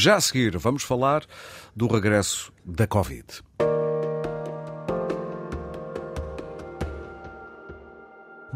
Já a seguir, vamos falar do regresso da Covid.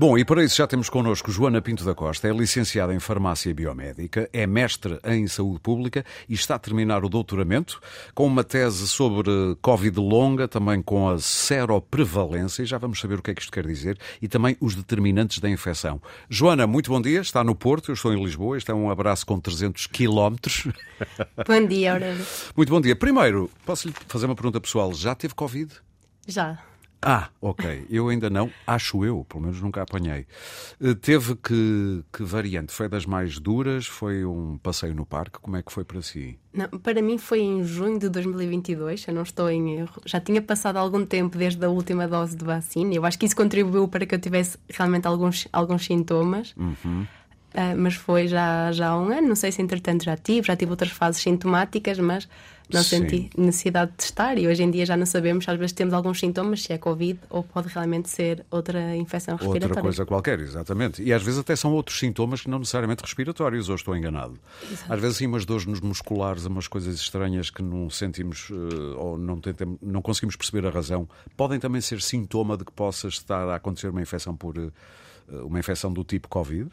Bom, e para isso já temos connosco Joana Pinto da Costa, é licenciada em Farmácia Biomédica, é mestre em Saúde Pública e está a terminar o doutoramento com uma tese sobre Covid longa, também com a seroprevalência, e já vamos saber o que é que isto quer dizer, e também os determinantes da infecção. Joana, muito bom dia, está no Porto, eu estou em Lisboa, este é um abraço com 300 quilómetros. Bom dia, Aurélio. Muito bom dia. Primeiro, posso lhe fazer uma pergunta pessoal, já teve Covid? Já. Ah, ok. Eu ainda não, acho eu, pelo menos nunca apanhei. Eh, teve que, que variante? Foi das mais duras? Foi um passeio no parque? Como é que foi para si? Não, para mim foi em junho de 2022, eu não estou em erro. Já tinha passado algum tempo desde a última dose de vacina. Eu acho que isso contribuiu para que eu tivesse realmente alguns, alguns sintomas. Uhum. Uh, mas foi já, já há um ano. Não sei se entretanto já tive, já tive outras fases sintomáticas, mas não Sim. senti necessidade de testar. E hoje em dia já não sabemos, às vezes temos alguns sintomas, se é Covid ou pode realmente ser outra infecção respiratória. Outra coisa qualquer, exatamente. E às vezes até são outros sintomas que não necessariamente respiratórios, ou estou enganado. Exato. Às vezes sim, umas dores nos musculares, umas coisas estranhas que não sentimos uh, ou não, tentem, não conseguimos perceber a razão, podem também ser sintoma de que possa estar a acontecer uma infecção por uh, uma infecção do tipo Covid.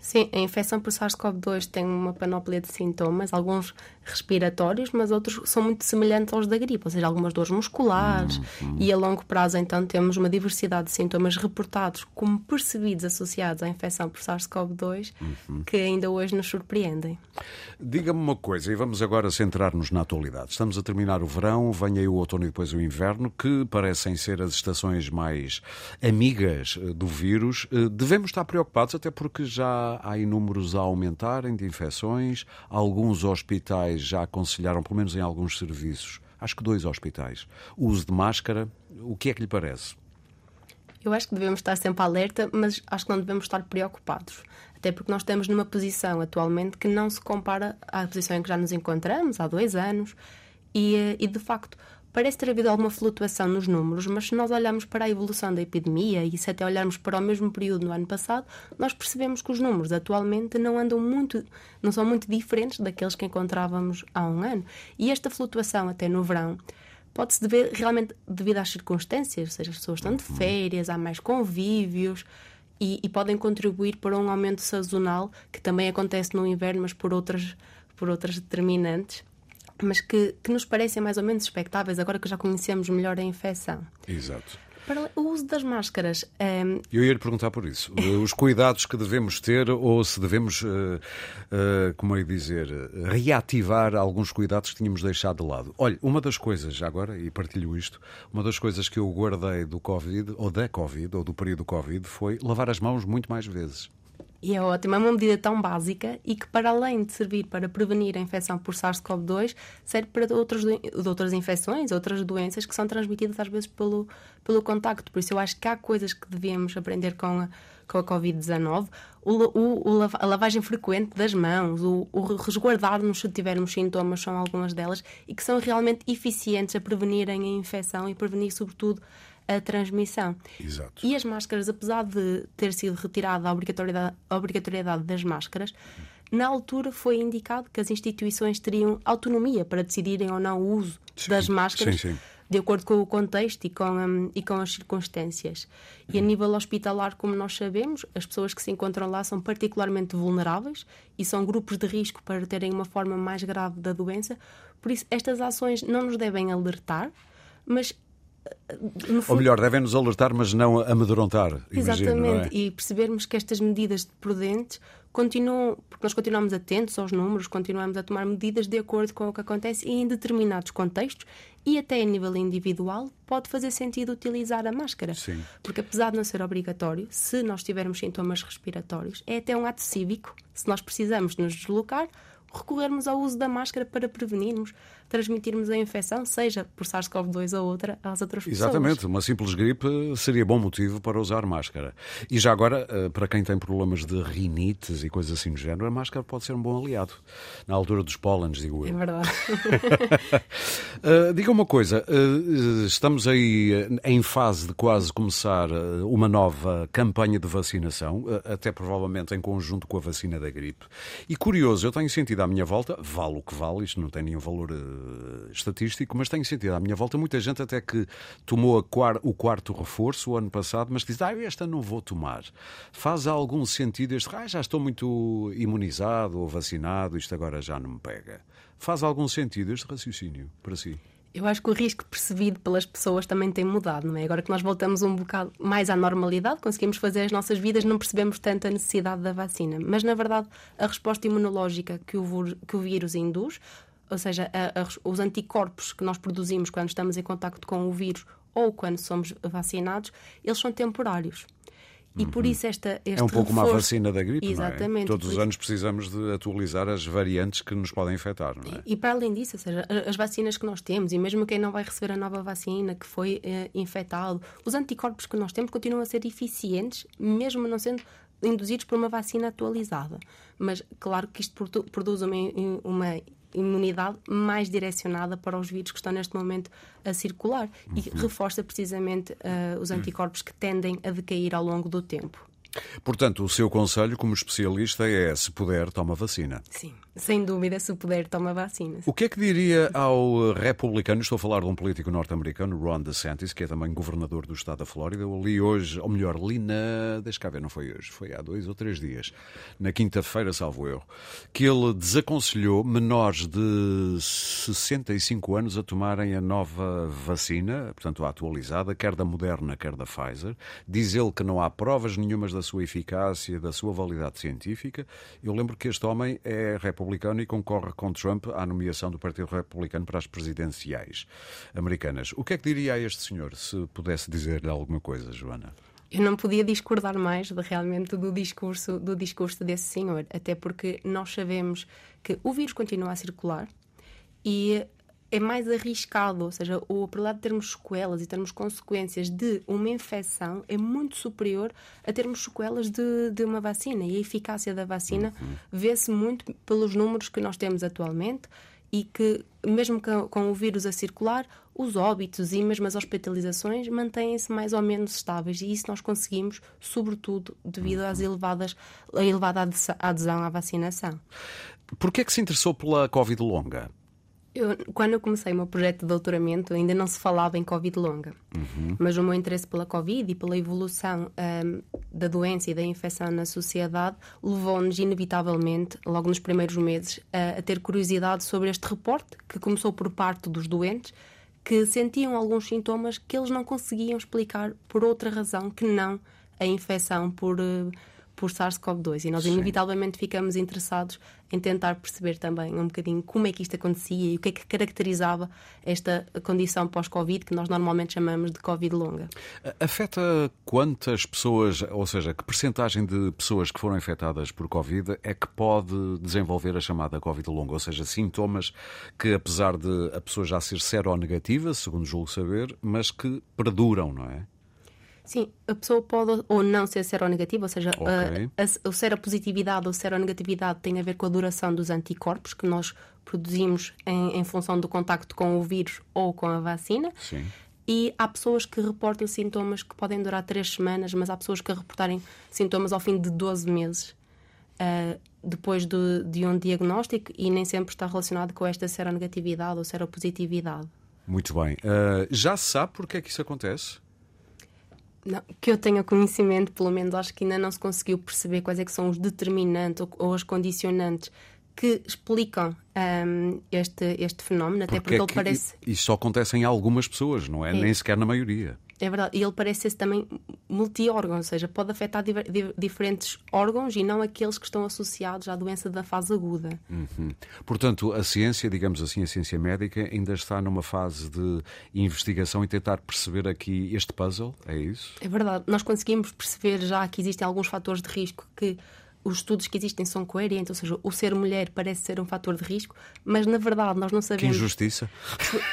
Sim, a infecção por SARS-CoV-2 tem uma panóplia de sintomas, alguns respiratórios, mas outros são muito semelhantes aos da gripe, ou seja, algumas dores musculares. Uhum. E a longo prazo, então, temos uma diversidade de sintomas reportados como percebidos associados à infecção por SARS-CoV-2 uhum. que ainda hoje nos surpreendem. Diga-me uma coisa, e vamos agora centrar-nos na atualidade. Estamos a terminar o verão, vem aí o outono e depois o inverno, que parecem ser as estações mais amigas eh, do vírus. Eh, devemos estar preocupados, até porque já há inúmeros a aumentarem de infecções. Alguns hospitais já aconselharam, pelo menos em alguns serviços, acho que dois hospitais, o uso de máscara. O que é que lhe parece? Eu acho que devemos estar sempre alerta, mas acho que não devemos estar preocupados. Até porque nós estamos numa posição atualmente que não se compara à posição em que já nos encontramos há dois anos. E, eh, e de facto, Parece ter havido alguma flutuação nos números, mas se nós olharmos para a evolução da epidemia e se até olharmos para o mesmo período no ano passado, nós percebemos que os números atualmente não andam muito, não são muito diferentes daqueles que encontrávamos há um ano. E esta flutuação até no verão pode-se dever realmente devido às circunstâncias, ou seja, as pessoas estão de férias, há mais convívios e, e podem contribuir para um aumento sazonal que também acontece no inverno, mas por outras, por outras determinantes mas que, que nos parecem mais ou menos expectáveis agora que já conhecemos melhor a infecção. Exato. Para o uso das máscaras. Um... Ehm, Eu ia lhe perguntar por isso. Os cuidados que devemos ter ou se devemos, uh, uh, como é dizer, reativar alguns cuidados que tínhamos deixado de lado. Olha, uma das coisas, já agora, e partilho isto, uma das coisas que eu guardei do Covid, ou da Covid, ou do período Covid, foi lavar as mãos muito mais vezes. E é ótimo, é uma medida tão básica e que, para além de servir para prevenir a infecção por SARS-CoV-2, serve para outras, outras infecções, outras doenças que são transmitidas às vezes pelo, pelo contacto. Por isso, eu acho que há coisas que devemos aprender com a, com a Covid-19. O, o, a lavagem frequente das mãos, o, o resguardar-nos se tivermos sintomas, são algumas delas e que são realmente eficientes a prevenirem a infecção e prevenir, sobretudo, a transmissão. Exato. E as máscaras, apesar de ter sido retirada a obrigatoriedade, a obrigatoriedade das máscaras, na altura foi indicado que as instituições teriam autonomia para decidirem ou não o uso sim, das máscaras. Sim, sim. De acordo com o contexto e com, um, e com as circunstâncias. E a nível hospitalar, como nós sabemos, as pessoas que se encontram lá são particularmente vulneráveis e são grupos de risco para terem uma forma mais grave da doença. Por isso, estas ações não nos devem alertar, mas Fundo... Ou melhor, devem-nos alertar, mas não amedrontar. Exatamente, imagino, é? e percebermos que estas medidas prudentes continuam, porque nós continuamos atentos aos números, continuamos a tomar medidas de acordo com o que acontece e em determinados contextos e até a nível individual pode fazer sentido utilizar a máscara. Sim. Porque apesar de não ser obrigatório, se nós tivermos sintomas respiratórios, é até um ato cívico, se nós precisamos nos deslocar, recorrermos ao uso da máscara para prevenirmos transmitirmos a infecção, seja por SARS-CoV-2 ou outra, às outras pessoas. Exatamente, uma simples gripe seria bom motivo para usar máscara. E já agora, eh, para quem tem problemas de rinites e coisas assim do género, a máscara pode ser um bom aliado. Na altura dos pólenes, digo eu. É verdade. uh, diga uma coisa, uh, estamos aí em fase de quase começar uma nova campanha de vacinação, até provavelmente em conjunto com a vacina da gripe. E curioso, eu tenho sentido à minha volta, vale o que vale, isto não tem nenhum valor estatístico, mas tenho sentido à minha volta muita gente até que tomou quar o quarto reforço o ano passado, mas que diz, ah, esta não vou tomar. Faz algum sentido este, ah, já estou muito imunizado ou vacinado, isto agora já não me pega. Faz algum sentido este raciocínio para si? Eu acho que o risco percebido pelas pessoas também tem mudado, não é? Agora que nós voltamos um bocado mais à normalidade, conseguimos fazer as nossas vidas, não percebemos tanto a necessidade da vacina. Mas, na verdade, a resposta imunológica que o, que o vírus induz, ou seja, a, a, os anticorpos que nós produzimos quando estamos em contacto com o vírus ou quando somos vacinados, eles são temporários. E por uhum. isso esta, É um pouco reforço... uma vacina da gripe, Exatamente, não é? Todos os anos precisamos de atualizar as variantes que nos podem infectar, não é? E, e, para além disso, ou seja, as vacinas que nós temos, e mesmo quem não vai receber a nova vacina, que foi eh, infectado, os anticorpos que nós temos continuam a ser eficientes, mesmo não sendo induzidos por uma vacina atualizada. Mas claro que isto produz uma, uma imunidade mais direcionada para os vírus que estão neste momento a circular uhum. e reforça precisamente uh, os anticorpos que tendem a decair ao longo do tempo. Portanto, o seu conselho como especialista é, se puder, toma vacina. Sim, sem dúvida, se puder, toma vacina. O que é que diria ao republicano, estou a falar de um político norte-americano, Ron DeSantis, que é também governador do estado da Flórida. Eu li hoje, ou melhor, li na. Deixa cá ver, não foi hoje, foi há dois ou três dias, na quinta-feira, salvo erro, que ele desaconselhou menores de 65 anos a tomarem a nova vacina, portanto, a atualizada, quer da Moderna, quer da Pfizer. Diz ele que não há provas nenhumas da sua eficácia, da sua validade científica. Eu lembro que este homem é republicano e concorre com Trump à nomeação do Partido Republicano para as presidenciais americanas. O que é que diria a este senhor, se pudesse dizer-lhe alguma coisa, Joana? Eu não podia discordar mais de, realmente do discurso, do discurso desse senhor, até porque nós sabemos que o vírus continua a circular e é mais arriscado, ou seja, o probabilidade de termos sequelas e termos consequências de uma infecção é muito superior a termos sequelas de, de uma vacina. E a eficácia da vacina uhum. vê-se muito pelos números que nós temos atualmente e que, mesmo com, com o vírus a circular, os óbitos e mesmo as hospitalizações mantêm-se mais ou menos estáveis e isso nós conseguimos, sobretudo devido às elevadas, à elevada adesão à vacinação. Por que é que se interessou pela Covid longa? Eu, quando eu comecei o meu projeto de doutoramento, ainda não se falava em Covid longa. Uhum. Mas o meu interesse pela Covid e pela evolução um, da doença e da infecção na sociedade levou-nos, inevitavelmente, logo nos primeiros meses, a, a ter curiosidade sobre este reporte, que começou por parte dos doentes, que sentiam alguns sintomas que eles não conseguiam explicar por outra razão que não a infecção por. Uh, por SARS-CoV-2 e nós Sim. inevitavelmente ficamos interessados em tentar perceber também um bocadinho como é que isto acontecia e o que é que caracterizava esta condição pós-Covid que nós normalmente chamamos de Covid longa. Afeta quantas pessoas, ou seja, que percentagem de pessoas que foram infectadas por Covid é que pode desenvolver a chamada Covid longa, ou seja, sintomas que apesar de a pessoa já ser seronegativa, segundo julgo saber, mas que perduram, não é? Sim, a pessoa pode ou não ser seronegativa, ou seja, okay. a, a, a seropositividade ou seronegatividade tem a ver com a duração dos anticorpos que nós produzimos em, em função do contacto com o vírus ou com a vacina. Sim. E há pessoas que reportam sintomas que podem durar três semanas, mas há pessoas que reportarem sintomas ao fim de 12 meses. Uh, depois de, de, um diagnóstico e nem sempre está relacionado com esta seronegatividade ou seropositividade. Muito bem. Uh, já se sabe porque é que isso acontece? Não, que eu tenha conhecimento, pelo menos acho que ainda não se conseguiu perceber quais é que são os determinantes ou, ou os condicionantes que explicam um, este, este fenómeno, até porque, porque é ele parece. Isso só acontece em algumas pessoas, não é? é? Nem sequer na maioria. É verdade. E ele parece ser também multi-órgão, ou seja, pode afetar di diferentes órgãos e não aqueles que estão associados à doença da fase aguda. Uhum. Portanto, a ciência, digamos assim, a ciência médica, ainda está numa fase de investigação e tentar perceber aqui este puzzle, é isso? É verdade. Nós conseguimos perceber já que existem alguns fatores de risco que os estudos que existem são coerentes, ou seja, o ser mulher parece ser um fator de risco, mas na verdade nós não sabemos. Que injustiça!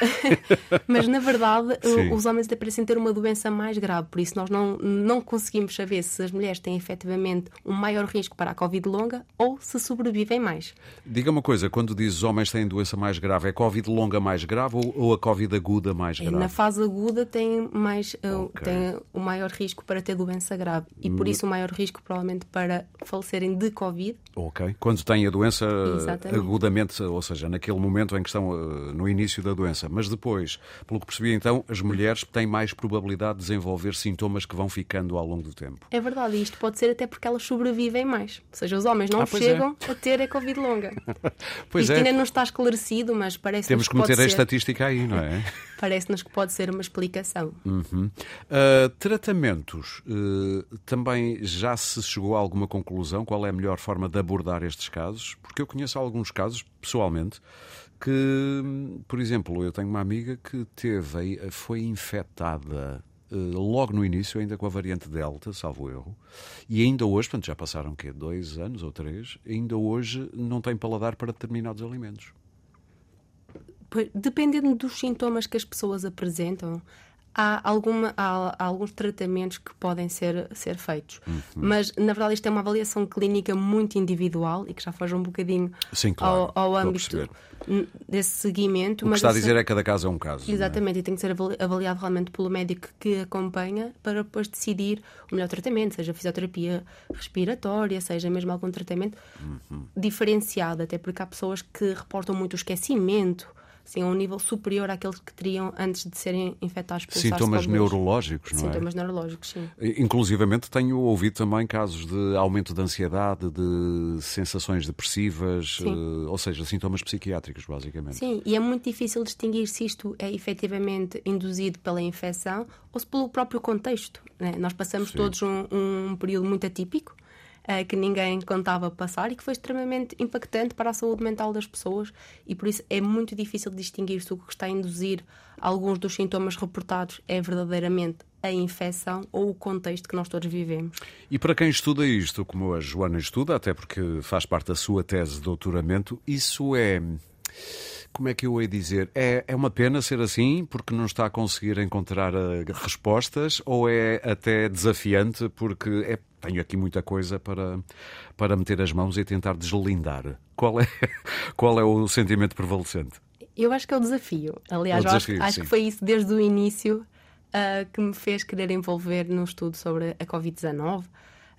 mas na verdade Sim. os homens até parecem ter uma doença mais grave, por isso nós não, não conseguimos saber se as mulheres têm efetivamente um maior risco para a Covid longa ou se sobrevivem mais. Diga uma coisa, quando dizes homens têm doença mais grave, é Covid longa mais grave ou, ou a Covid aguda mais grave? Na fase aguda tem, mais, uh, okay. tem o maior risco para ter doença grave e por hum. isso o maior risco provavelmente para falecer serem de Covid. Ok. Quando têm a doença Exatamente. agudamente, ou seja, naquele momento em que estão uh, no início da doença. Mas depois, pelo que percebi então, as mulheres têm mais probabilidade de desenvolver sintomas que vão ficando ao longo do tempo. É verdade, e isto pode ser até porque elas sobrevivem mais. Ou seja, os homens não Ah, pois chegam a ter a Covid longa. Pois isto é. ainda não está esclarecido, mas parece-nos Temos que meter a estatística aí, não é? Parece-nos que pode ser uma explicação. Uhum. Uh, tratamentos. uh, também já se chegou a alguma conclusão? Qual é a melhor forma de abordar estes casos? Porque eu conheço alguns casos, pessoalmente, que, por exemplo, eu tenho uma amiga que teve, foi infectada. uh, Logo no início, ainda com a variante Delta, salvo erro, e ainda hoje, portanto já passaram quê? dois anos ou três, ainda hoje não tem paladar para determinados alimentos. Dependendo dos sintomas que as pessoas apresentam, há, alguma, há, há alguns tratamentos que podem ser, ser feitos. Uhum. Mas, na verdade, isto é uma avaliação clínica muito individual e que já foge um bocadinho Sim, claro, ao, ao âmbito desse seguimento. O que está a dizer é que cada caso é um caso. é? Exatamente, e tem que ser avali- avaliado realmente pelo médico que acompanha para depois decidir o melhor tratamento, seja fisioterapia respiratória, seja mesmo algum tratamento Uhum. diferenciado, até porque há pessoas que reportam muito o esquecimento, assim, a um nível superior àqueles que teriam antes de serem infectados pelo Sintomas SARS-CoV-2. neurológicos, não é? Sintomas neurológicos, sim. Inclusivamente tenho ouvido também casos de aumento de ansiedade, de sensações depressivas, Sim. eh, ou seja, sintomas psiquiátricos, basicamente. Sim, e é muito difícil distinguir se isto é efetivamente induzido pela infecção ou se pelo próprio contexto. né? Nós passamos Sim. todos um, um período muito atípico eh, que ninguém contava passar e que foi extremamente impactante para a saúde mental das pessoas e por isso é muito difícil distinguir se o que está a induzir alguns dos sintomas reportados é verdadeiramente a infecção ou o contexto que nós todos vivemos. E para quem estuda isto, como a Joana estuda, até porque faz parte da sua tese de doutoramento, isso é. Como é que eu ia dizer? É, é uma pena ser assim porque não está a conseguir encontrar eh, respostas ou é até desafiante porque é, tenho aqui muita coisa para, para meter as mãos e tentar deslindar? Qual é, qual é o sentimento prevalecente? Eu acho que é o desafio. Aliás, É o acho- desafio, acho, sim. que foi isso desde o início ah, que me fez querer envolver num estudo sobre a Covid-19,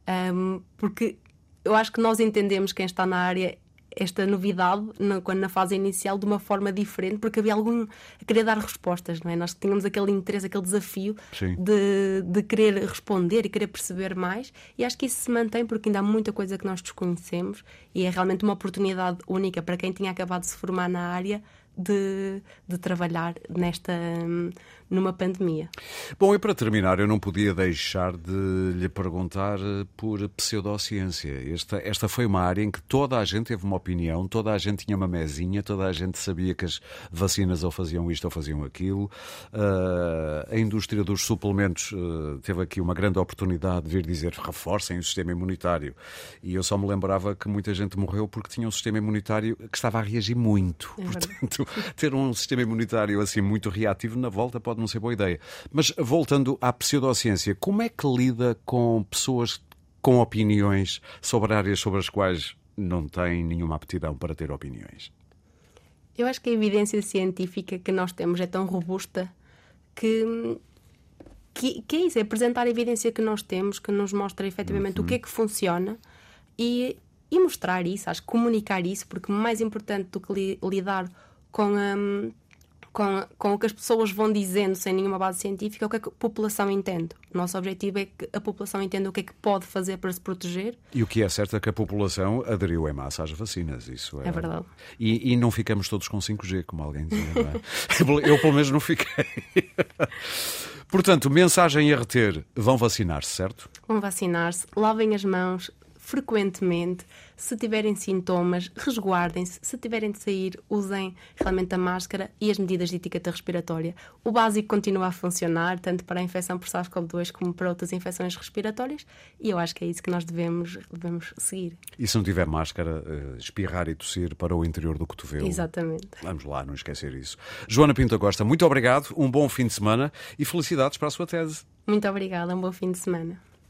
Ahm, porque eu acho que nós entendemos quem está na área esta novidade na, quando na fase inicial de uma forma diferente, porque havia algum a querer dar respostas, não é? Nós tínhamos aquele interesse, aquele desafio Sim. de, de querer responder e querer perceber mais, e acho que isso se mantém porque ainda há muita coisa que nós desconhecemos e é realmente uma oportunidade única para quem tinha acabado de se formar na área de, de trabalhar nesta numa pandemia. Bom, e para terminar, eu não podia deixar de lhe perguntar eh, por pseudociência. Esta, esta foi uma área em que toda a gente teve uma opinião, toda a gente tinha uma mesinha, toda a gente sabia que as vacinas ou faziam isto ou faziam aquilo. Ah, a indústria dos suplementos eh, teve aqui uma grande oportunidade de vir dizer reforcem o sistema imunitário. E eu só me lembrava que muita gente morreu porque tinha um sistema imunitário que estava a reagir muito. É. Portanto, ter um sistema imunitário assim muito reativo na volta pode não ser boa ideia. Mas voltando à pseudociência, como é que lida com pessoas com opiniões sobre áreas sobre as quais não têm nenhuma aptidão para ter opiniões? Eu acho que a evidência científica que nós temos é tão robusta que, que, que é isso, é apresentar a evidência que nós temos, que nos mostra efetivamente o que é que funciona e, e mostrar isso, acho que comunicar isso, porque mais importante do que li- lidar com, hum, com, com o que as pessoas vão dizendo sem nenhuma base científica, é o que a população entende. O nosso objetivo é que a população entenda o que é que pode fazer para se proteger. E o que é certo é que a população aderiu em massa às vacinas. Isso é, É verdade. E, e não ficamos todos com 5G, como alguém dizia. Não é? Eu, pelo menos, não fiquei. Portanto, mensagem a reter: vão vacinar-se, certo? Vão vacinar-se, lavem as mãos frequentemente. Se tiverem sintomas, resguardem-se. Se tiverem de sair, usem realmente a máscara e as medidas de etiqueta respiratória. O básico continua a funcionar, tanto para a infecção por SARS-CoV-2 como para outras infecções respiratórias, e eu acho que é isso que nós devemos, devemos seguir. E se não tiver máscara, eh, espirrar e tossir para o interior do cotovelo. Exatamente. Vamos lá, não esquecer isso. Joana Pinto Costa, muito obrigado, um bom fim de semana e felicidades para a sua tese. Muito obrigada, um bom fim de semana.